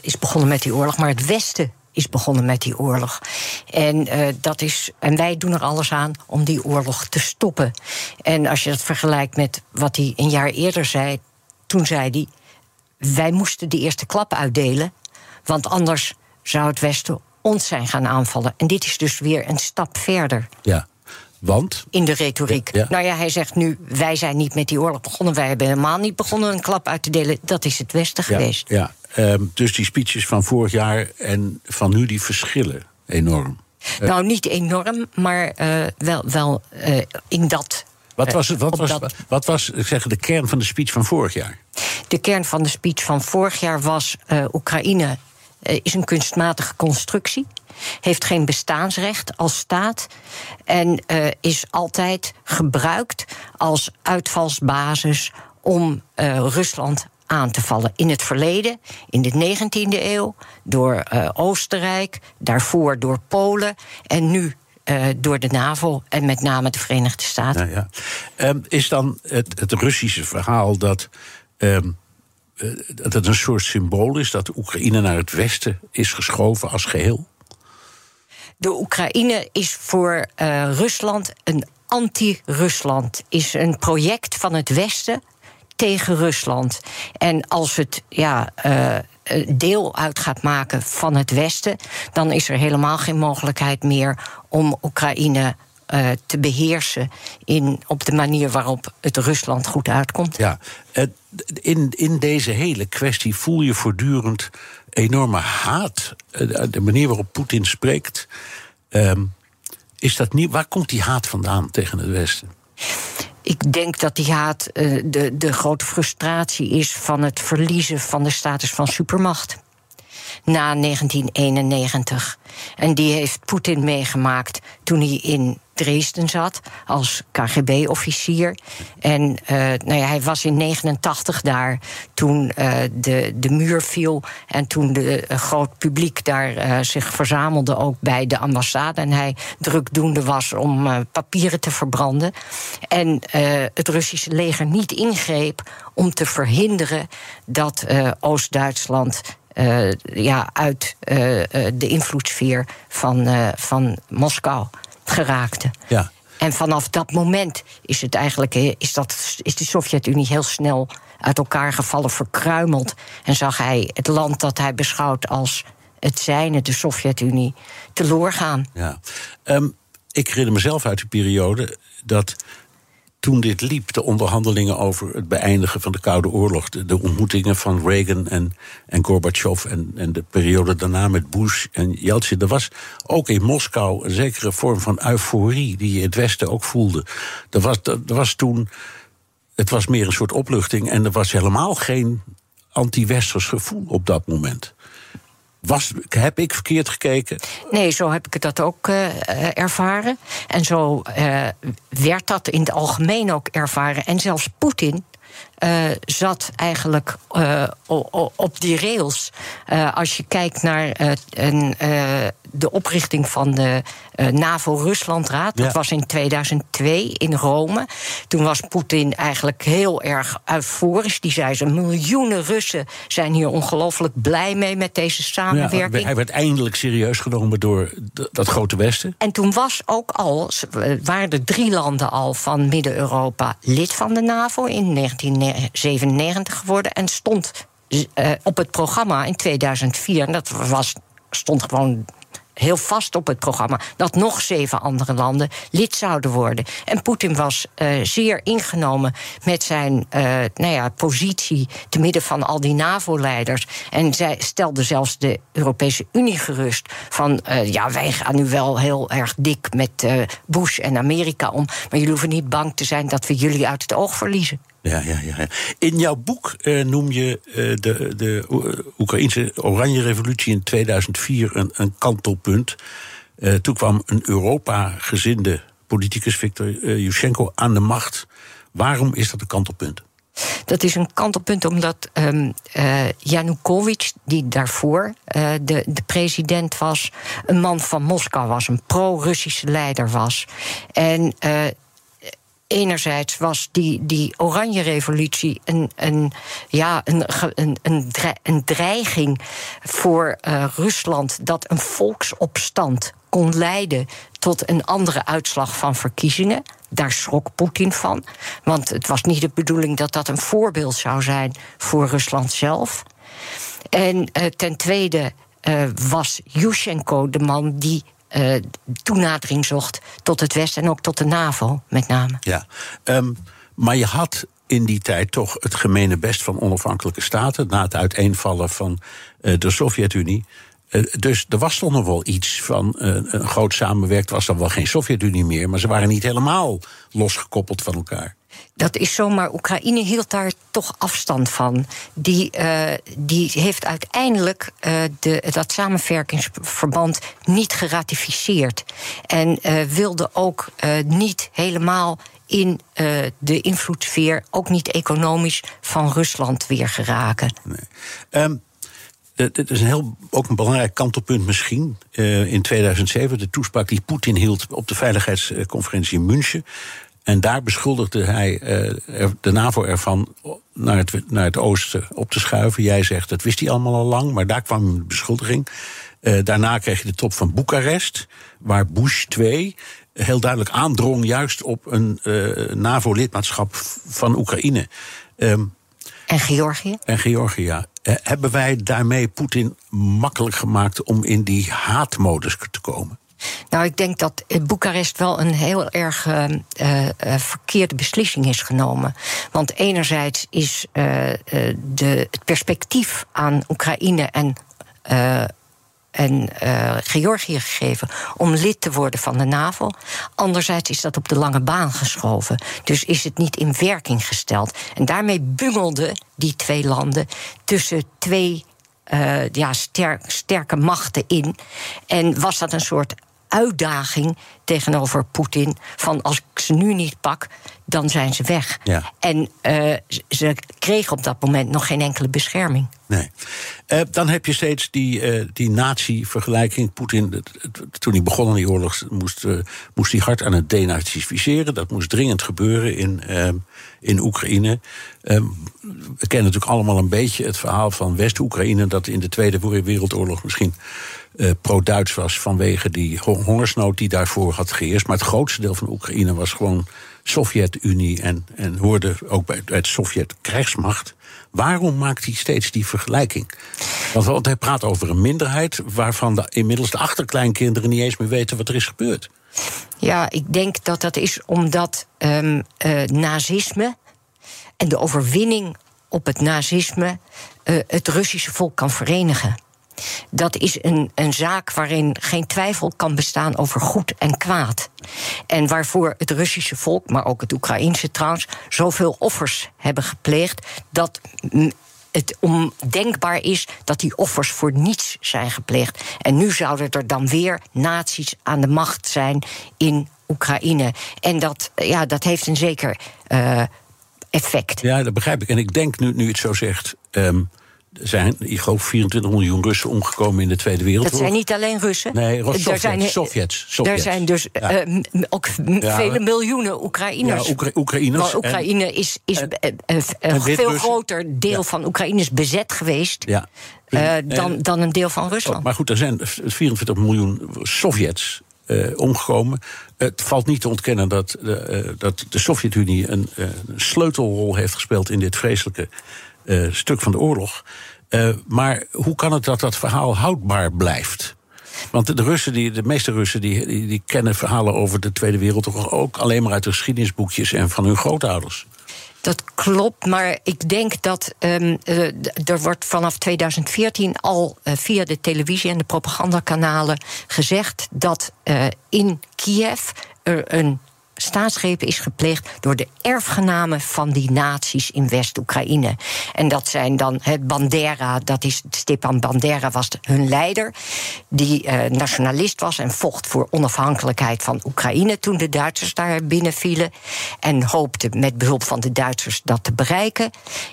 [SPEAKER 9] is begonnen met die oorlog, maar het Westen is begonnen met die oorlog. En, uh, dat is, en wij doen er alles aan om die oorlog te stoppen. En als je dat vergelijkt met wat hij een jaar eerder zei, toen zei hij: wij moesten de eerste klap uitdelen. Want anders zou het Westen ons zijn gaan aanvallen. En dit is dus weer een stap verder.
[SPEAKER 2] Ja. Want?
[SPEAKER 9] In de retoriek. Ja, Nou ja, hij zegt nu: wij zijn niet met die oorlog begonnen. Wij hebben helemaal niet begonnen een klap uit te delen. Dat is het Westen
[SPEAKER 2] ja,
[SPEAKER 9] geweest.
[SPEAKER 2] Ja, um, dus die speeches van vorig jaar en van nu die verschillen enorm.
[SPEAKER 9] Nou, niet enorm, maar uh, wel, wel uh, in dat.
[SPEAKER 2] Wat was, het, wat, was, dat... wat was ik zeg, de kern van de speech van vorig jaar?
[SPEAKER 9] De kern van de speech van vorig jaar was: uh, Oekraïne uh, is een kunstmatige constructie. Heeft geen bestaansrecht als staat. En uh, is altijd gebruikt als uitvalsbasis om Rusland aan te vallen. In het verleden, in de 19e eeuw, door Oostenrijk, daarvoor door Polen en nu door de NAVO en met name de Verenigde Staten.
[SPEAKER 2] Ja. Um, is dan het, het, Russische verhaal dat. Um, dat het een soort symbool is dat Oekraïne naar het westen is geschoven als geheel?
[SPEAKER 9] De Oekraïne is voor uh, Rusland een anti-Rusland, is een project van het Westen tegen Rusland. En als het ja, uh, deel uit gaat maken van het Westen, dan is er helemaal geen mogelijkheid meer om Oekraïne uh, te beheersen in, op de manier waarop het Rusland goed uitkomt.
[SPEAKER 2] Ja, in, in deze hele kwestie voel je voortdurend enorme haat. De manier waarop Poetin spreekt. Um, is dat niet, waar komt die haat vandaan tegen het Westen?
[SPEAKER 9] Ik denk dat die haat uh, de, de grote frustratie is van het verliezen van de status van supermacht. Na 1991. En die heeft Poetin meegemaakt toen hij in Dresden zat als KGB-officier. En uh, nou ja, hij was in 89 daar toen uh, de, de muur viel. En toen de uh, groot publiek daar zich verzamelde, ook bij de ambassade. En hij drukdoende was om papieren te verbranden. En het Russische leger niet ingreep om te verhinderen dat Oost-Duitsland. Ja, uit de invloedssfeer van, van Moskou geraakte.
[SPEAKER 2] Ja.
[SPEAKER 9] En vanaf dat moment is, het eigenlijk, is, dat, is de Sovjet-Unie heel snel uit elkaar gevallen, verkruimeld. En zag hij het land dat hij beschouwt als het zijne, de Sovjet-Unie, teloor gaan.
[SPEAKER 2] Ja. Um, ik herinner mezelf uit die periode dat toen dit liep, de onderhandelingen over het beëindigen van de Koude Oorlog, de, ontmoetingen van Reagan en, en Gorbachev en, en de periode daarna met Bush en Yeltsin, er was ook in Moskou een zekere vorm van euforie die je in het Westen ook voelde. Er was, er was toen, het was meer een soort opluchting en er was helemaal geen anti-westers gevoel op dat moment. Was, heb ik verkeerd gekeken?
[SPEAKER 9] Nee, zo heb ik dat ook uh, ervaren. En zo uh, werd dat in het algemeen ook ervaren. En zelfs Poetin uh, zat eigenlijk uh, op die rails. Uh, als je kijkt naar een, de oprichting van de NAVO-Ruslandraad. Dat was in 2002 in Rome. Toen was Poetin eigenlijk heel erg euforisch. Die zei ze: miljoenen Russen zijn hier ongelooflijk blij mee met deze samenwerking.
[SPEAKER 2] Ja, hij werd eindelijk serieus genomen door dat grote Westen.
[SPEAKER 9] En toen was ook al, waren er drie landen al van Midden-Europa lid van de NAVO in 1990. 97 geworden en stond uh, op het programma in 2004. En dat was, stond gewoon heel vast op het programma dat nog zeven andere landen lid zouden worden. En Poetin was uh, zeer ingenomen met zijn uh, nou ja, positie te midden van al die NAVO-leiders. En zij stelde zelfs de Europese Unie gerust van ja, wij gaan nu wel heel erg dik met Bush en Amerika om, maar jullie hoeven niet bang te zijn dat we jullie uit het oog verliezen.
[SPEAKER 2] Ja, ja, ja. In jouw boek uh, noem je uh, de, de Oekraïnse Oranje Revolutie in 2004 een, een kantelpunt. Uh, toen kwam een Europa-gezinde politicus, Viktor Yushchenko, aan de macht. Waarom is dat een kantelpunt?
[SPEAKER 9] Dat is een kantelpunt omdat um, Janukovic, die daarvoor de, de president was, een man van Moskou was, een pro-Russische leider was. En enerzijds was die, die Oranje Revolutie een, een, ja, een, een, een, dreiging voor uh, Rusland dat een volksopstand kon leiden tot een andere uitslag van verkiezingen. Daar schrok Poetin van. Want het was niet de bedoeling dat dat een voorbeeld zou zijn voor Rusland zelf. En uh, ten tweede uh, was Yushchenko de man die uh, toenadering zocht tot het Westen en ook tot de NAVO met name.
[SPEAKER 2] Ja, um, maar je had in die tijd toch het gemene best van onafhankelijke staten na het uiteenvallen van uh, de Sovjet-Unie. Uh, dus er was toch nog wel iets van een groot samenwerkt, was dan wel geen Sovjet-Unie meer, maar ze waren niet helemaal losgekoppeld van elkaar
[SPEAKER 9] dat is zomaar. Oekraïne hield daar toch afstand van. Die, uh, die heeft uiteindelijk uh, de, dat samenwerkingsverband niet geratificeerd. En uh, wilde ook niet helemaal in de invloedssfeer, ook niet economisch, van Rusland weer geraken.
[SPEAKER 2] Nee. Dit is een heel, ook een belangrijk kantelpunt misschien. In 2007, de toespraak die Poetin hield op de veiligheidsconferentie in München. En daar beschuldigde hij uh, de NAVO ervan naar het, naar het oosten op te schuiven. Jij zegt, dat wist hij allemaal al lang, maar daar kwam een beschuldiging. Uh, daarna kreeg je de top van Boekarest, waar Bush 2 heel duidelijk aandrong juist op een uh, NAVO-lidmaatschap van Oekraïne.
[SPEAKER 9] Um, en Georgië?
[SPEAKER 2] En Georgië, ja. hebben wij daarmee Poetin makkelijk gemaakt om in die haatmodus te komen?
[SPEAKER 9] Nou, ik denk dat Boekarest wel een heel erg uh, uh, verkeerde beslissing is genomen. Want enerzijds is de, het perspectief aan Oekraïne en en Georgië gegeven om lid te worden van de NAVO. Anderzijds is dat op de lange baan geschoven. Dus is het niet in werking gesteld. En daarmee bungelden die twee landen tussen twee ja, sterk, sterke machten in. En was dat een soort uitdaging tegenover Poetin. Van als ik ze nu niet pak, dan zijn ze weg. Ja. En uh, ze kregen op dat moment nog geen enkele bescherming.
[SPEAKER 2] Nee. Uh, dan heb je steeds die, uh, die nazi-vergelijking. Poetin, toen hij begon aan die oorlog, moest, moest hij hard aan het denazificeren. Dat moest dringend gebeuren in, in Oekraïne. we kennen natuurlijk allemaal een beetje het verhaal van West-Oekraïne... dat in de Tweede Wereldoorlog misschien uh, pro-Duits was vanwege die hongersnood die daarvoor had geheerst. Maar het grootste deel van Oekraïne was gewoon Sovjet-Unie en, en hoorde ook bij, het Sovjet-krijgsmacht. Waarom maakt hij steeds die vergelijking? Want, hij praat over een minderheid waarvan de, inmiddels de achterkleinkinderen niet eens meer weten wat er is gebeurd.
[SPEAKER 9] Ja, ik denk dat dat is omdat ehm, eh, nazisme en de overwinning op het nazisme eh, het Russische volk kan verenigen. Dat is een, een zaak waarin geen twijfel kan bestaan over goed en kwaad. En waarvoor het Russische volk, maar ook het Oekraïnse trouwens, zoveel offers hebben gepleegd. dat het ondenkbaar is dat die offers voor niets zijn gepleegd. En nu zouden er dan weer naties aan de macht zijn in Oekraïne. En dat, ja, dat heeft een zeker uh, effect.
[SPEAKER 2] Ja, dat begrijp ik. En ik denk nu, nu het zo zegt. Er zijn, ik geloof, 24 miljoen Russen omgekomen in de Tweede Wereldoorlog.
[SPEAKER 9] Dat zijn niet alleen Russen.
[SPEAKER 2] Nee, Sovjets. Er zijn,
[SPEAKER 9] Sovjets, Sovjets. Er zijn dus ja. uh, ook ja. vele miljoenen Oekraïners.
[SPEAKER 2] Ja, Oekra Oekraïners.
[SPEAKER 9] Maar Oekraïne en, is, is en, een veel groter deel ja. van Oekraïne is bezet geweest. Ja. Uh, dan, dan een deel van Rusland.
[SPEAKER 2] Oh, maar goed, er zijn 24 miljoen Sovjets uh, omgekomen. Het valt niet te ontkennen dat de, uh, dat de Sovjet-Unie een, uh, een, sleutelrol heeft gespeeld in dit vreselijke stuk van de oorlog. maar hoe kan het dat dat verhaal houdbaar blijft? Want de Russen, die, de meeste Russen, die, die, kennen verhalen over de Tweede Wereldoorlog ook alleen maar uit de geschiedenisboekjes en van hun grootouders.
[SPEAKER 9] Dat klopt, maar ik denk dat um, uh, er wordt vanaf 2014 al via de televisie en de propagandakanalen gezegd dat in Kiev er een staatsgreep is gepleegd door de erfgenamen van die naties in West-Oekraïne. En dat zijn dan het Bandera, dat is Stepan Bandera was hun leider, die uh, nationalist was en vocht voor onafhankelijkheid van Oekraïne toen de Duitsers daar binnenvielen en hoopte met behulp van de Duitsers dat te bereiken.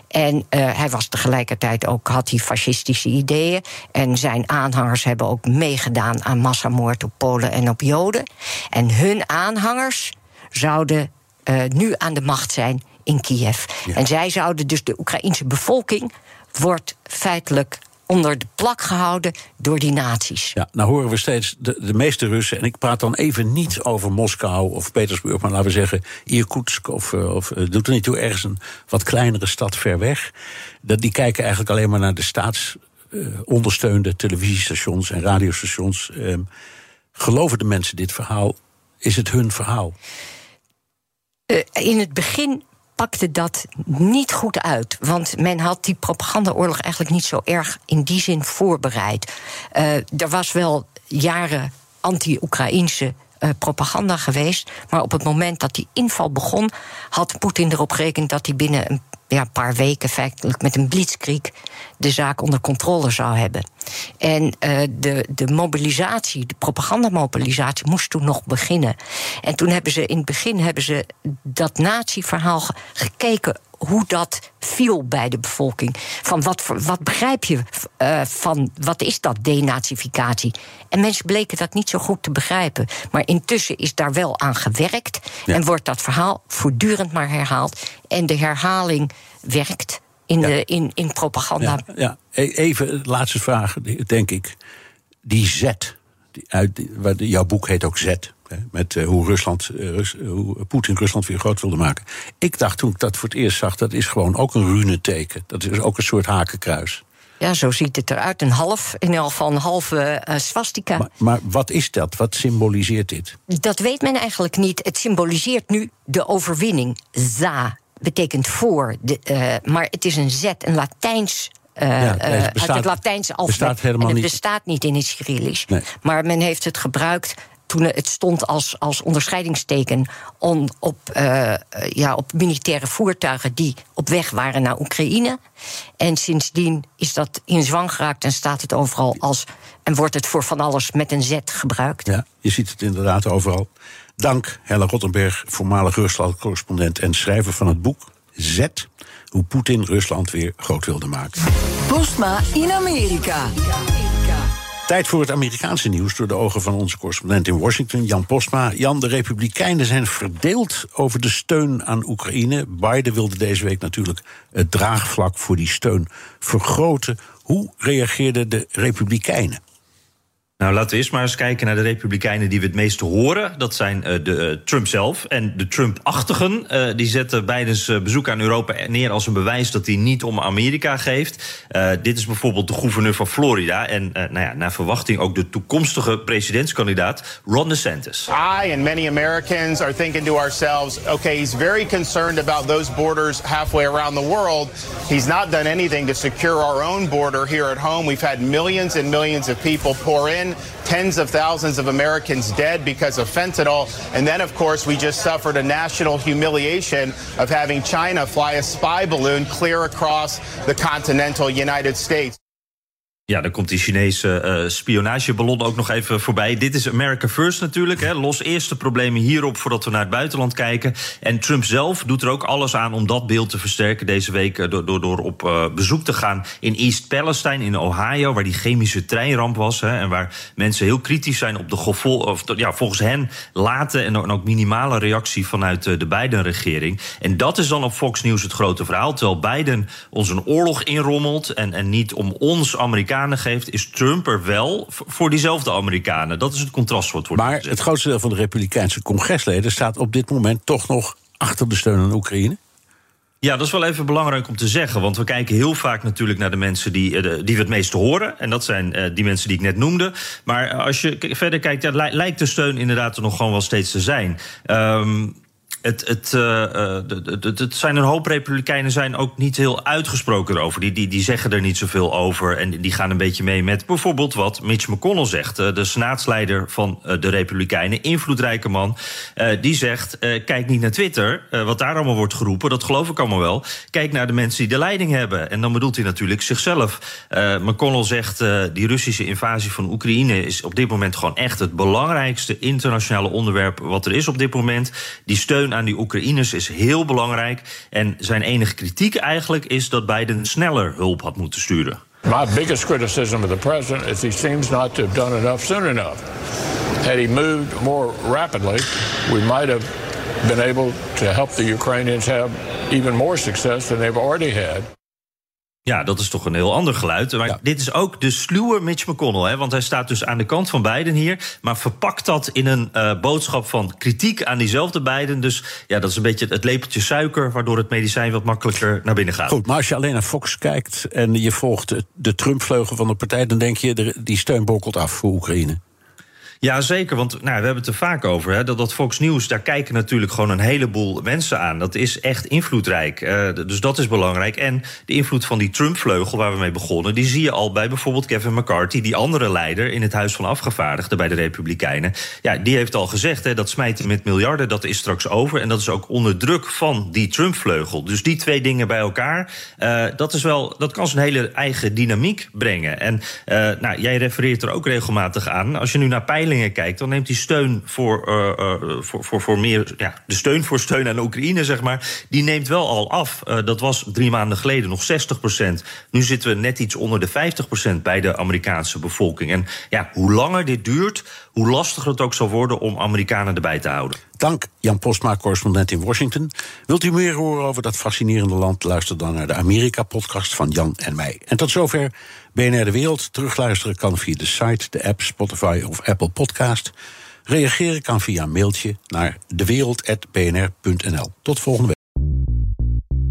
[SPEAKER 9] En uh, hij was tegelijkertijd ook had hij fascistische ideeën en zijn aanhangers hebben ook meegedaan aan massamoord op Polen en op Joden. En hun aanhangers zouden uh, nu aan de macht zijn in Kiev. Ja. En zij zouden dus de Oekraïense bevolking wordt feitelijk onder de plak gehouden door die naties.
[SPEAKER 2] Ja, nou horen we steeds de, de meeste Russen, en ik praat dan even niet over Moskou of Petersburg, maar laten we zeggen Irkutsk of, of doet er niet toe, ergens een wat kleinere stad ver weg. Dat die kijken eigenlijk alleen maar naar de staatsondersteunde uh, televisiestations en radiostations. Uh, geloven de mensen dit verhaal? Is het hun verhaal?
[SPEAKER 9] Uh, in het begin pakte dat niet goed uit. Want men had die propagandaoorlog eigenlijk niet zo erg in die zin voorbereid. Uh, er was wel jaren anti-Oekraïnse uh, propaganda geweest. Maar op het moment dat die inval begon, had Poetin erop gerekend dat hij binnen een ja, paar weken feitelijk met een blitzkrieg de zaak onder controle zou hebben. En uh, de, de mobilisatie, de propagandamobilisatie, moest toen nog beginnen. En toen hebben ze in het begin hebben ze dat natieverhaal gekeken hoe dat viel bij de bevolking. Van wat, wat begrijp je uh, van wat is dat denazificatie? En mensen bleken dat niet zo goed te begrijpen. Maar intussen is daar wel aan gewerkt ja. en wordt dat verhaal voortdurend maar herhaald. En de herhaling werkt in, ja. de, in, in propaganda.
[SPEAKER 2] Ja, ja. Even laatste vraag, denk ik. Die Z, die uit, jouw boek heet ook Z. Met uh, hoe, Rusland, uh, Rus, hoe Poetin Rusland weer groot wilde maken. Ik dacht toen ik dat voor het eerst zag, dat is gewoon ook een runeteken. Dat is ook een soort hakenkruis.
[SPEAKER 9] Ja, zo ziet het eruit. Een half, in ieder geval een halve uh, swastika.
[SPEAKER 2] Maar, maar, wat is dat? Wat symboliseert dit?
[SPEAKER 9] Dat weet men eigenlijk niet. Het symboliseert nu de overwinning. Za betekent voor. De, uh, maar het is een Z, een Latijns uh, ja, het bestaat, uit het Latijnse alfabet.
[SPEAKER 2] en het
[SPEAKER 9] niet. bestaat niet in het Cyrillisch. Nee. Maar men heeft het gebruikt toen het stond als, als onderscheidingsteken on, op, uh, ja, op militaire voertuigen die op weg waren naar Oekraïne. En sindsdien is dat in zwang geraakt en staat het overal als. en wordt het voor van alles met een Z gebruikt.
[SPEAKER 2] Ja, je ziet het inderdaad overal. Dank, Helle Rottenberg, voormalig Rusland-correspondent en schrijver van het boek Z. Hoe Poetin Rusland weer groot wilde maken.
[SPEAKER 1] Postma in Amerika.
[SPEAKER 2] Tijd voor het Amerikaanse nieuws door de ogen van onze correspondent in Washington, Jan Postma. Jan, de Republikeinen zijn verdeeld over de steun aan Oekraïne. Biden wilde deze week natuurlijk het draagvlak voor die steun vergroten. Hoe reageerden de Republikeinen?
[SPEAKER 10] Nou, laten we eerst maar eens kijken naar de Republikeinen die we het meest horen. Dat zijn uh, de uh, Trump zelf en de Trump-achtigen. Uh, die zetten Bidens bezoek aan Europa neer als een bewijs dat hij niet om Amerika geeft. dit is bijvoorbeeld de gouverneur van Florida en nou ja, naar verwachting ook de toekomstige presidentskandidaat Ron DeSantis.
[SPEAKER 11] I and many Americans are thinking to ourselves, okay, he's very concerned about those borders halfway around the world. He's not done anything to secure our own border here at home. We've had millions and millions of people pour in. Tens of thousands of Americans dead because of fentanyl. And then, of course, we just suffered a national humiliation of having China fly a spy balloon clear across the continental United States.
[SPEAKER 10] Ja, dan komt die Chinese uh, spionageballon ook nog even voorbij. Dit is America First natuurlijk. Hè. Los eerst de problemen hierop voordat we naar het buitenland kijken. En Trump zelf doet er ook alles aan om dat beeld te versterken deze week. Uh, door, door, door op uh, bezoek te gaan in East Palestine in Ohio, waar die chemische treinramp was. Hè, en waar mensen heel kritisch zijn op de gevolgen. Ja, volgens hen late en ook, minimale reactie vanuit de Biden-regering. En dat is dan op Fox News het grote verhaal. Terwijl Biden ons een oorlog inrommelt en, en niet om ons Amerikanen geeft, is Trump er wel voor diezelfde Amerikanen. Dat is het contrast wat wordt
[SPEAKER 2] Maar het grootste deel van de Republikeinse congresleden staat op dit moment toch nog achter de steun aan Oekraïne?
[SPEAKER 10] Ja, dat is wel even belangrijk om te zeggen. Want we kijken heel vaak natuurlijk naar de mensen die, eh, die we het meeste horen. En dat zijn uh, die mensen die ik net noemde. Maar als je verder kijkt, ja, lijkt de steun inderdaad er nog gewoon wel steeds te zijn. Um, het, het, uh, het, het, zijn een hoop Republikeinen zijn ook niet heel uitgesproken erover. Die, die, die zeggen er niet zoveel over. En die gaan een beetje mee met bijvoorbeeld wat Mitch McConnell zegt. de senaatsleider van de Republikeinen, invloedrijke man. die zegt: kijk niet naar Twitter, wat daar allemaal wordt geroepen. Dat geloof ik allemaal wel. Kijk naar de mensen die de leiding hebben. En dan bedoelt hij natuurlijk zichzelf. McConnell zegt: die Russische invasie van Oekraïne is op dit moment gewoon echt het belangrijkste internationale onderwerp wat er is op dit moment. Die steun aan die Oekraïners is heel belangrijk. En zijn enige kritiek eigenlijk is dat Biden sneller hulp had moeten sturen.
[SPEAKER 12] My biggest criticism of the president is he seems not to have done enough soon enough. Had he moved more rapidly, we might have been able to help the Ukrainians have even more success than they've already had.
[SPEAKER 10] Ja, dat is toch een heel ander geluid. Maar ja. dit is ook de sluwe Mitch McConnell. Hè, want hij staat dus aan de kant van Biden hier. Maar verpakt dat in een uh, boodschap van kritiek aan diezelfde Biden. Dus ja, dat is een beetje het lepeltje suiker... waardoor het medicijn wat makkelijker naar binnen gaat.
[SPEAKER 2] Goed, maar als je alleen naar Fox kijkt... en je volgt de Trump-vleugel van de partij... dan denk je, die steun bokkelt af voor Oekraïne.
[SPEAKER 10] Ja, zeker. Want nou, we hebben het er vaak over. Hè, dat, dat Fox News, daar kijken natuurlijk gewoon een heleboel mensen aan. Dat is echt invloedrijk. Uh, dus dat is belangrijk. En de invloed van die Trump-vleugel waar we mee begonnen... die zie je al bij bijvoorbeeld Kevin McCarthy... die andere leider in het Huis van Afgevaardigden bij de Republikeinen. Ja, die heeft al gezegd, hè, dat smijten met miljarden, dat is straks over. En dat is ook onder druk van die Trump-vleugel. Dus die twee dingen bij elkaar, uh, dat, is wel, dat kan zijn hele eigen dynamiek brengen. En uh, nou, jij refereert er ook regelmatig aan. Als je nu naar peilingen kijkt, dan neemt die steun voor, uh, uh, voor, voor, voor meer. Ja, de steun voor steun aan Oekraïne, zeg maar. Die neemt wel al af. Uh, dat was drie maanden geleden nog 60 procent. Nu zitten we net iets onder de 50 procent bij de Amerikaanse bevolking. En ja, hoe langer dit duurt, hoe lastiger het ook zal worden om Amerikanen erbij te houden.
[SPEAKER 2] Dank, Jan Postma, correspondent in Washington. Wilt u meer horen over dat fascinerende land? Luister dan naar de Amerika-podcast van Jan en mij. En tot zover BNR De Wereld. Terugluisteren kan via de site, de app, Spotify of Apple Podcast. Reageren kan via mailtje naar dewereld.bnr.nl. Tot volgende week.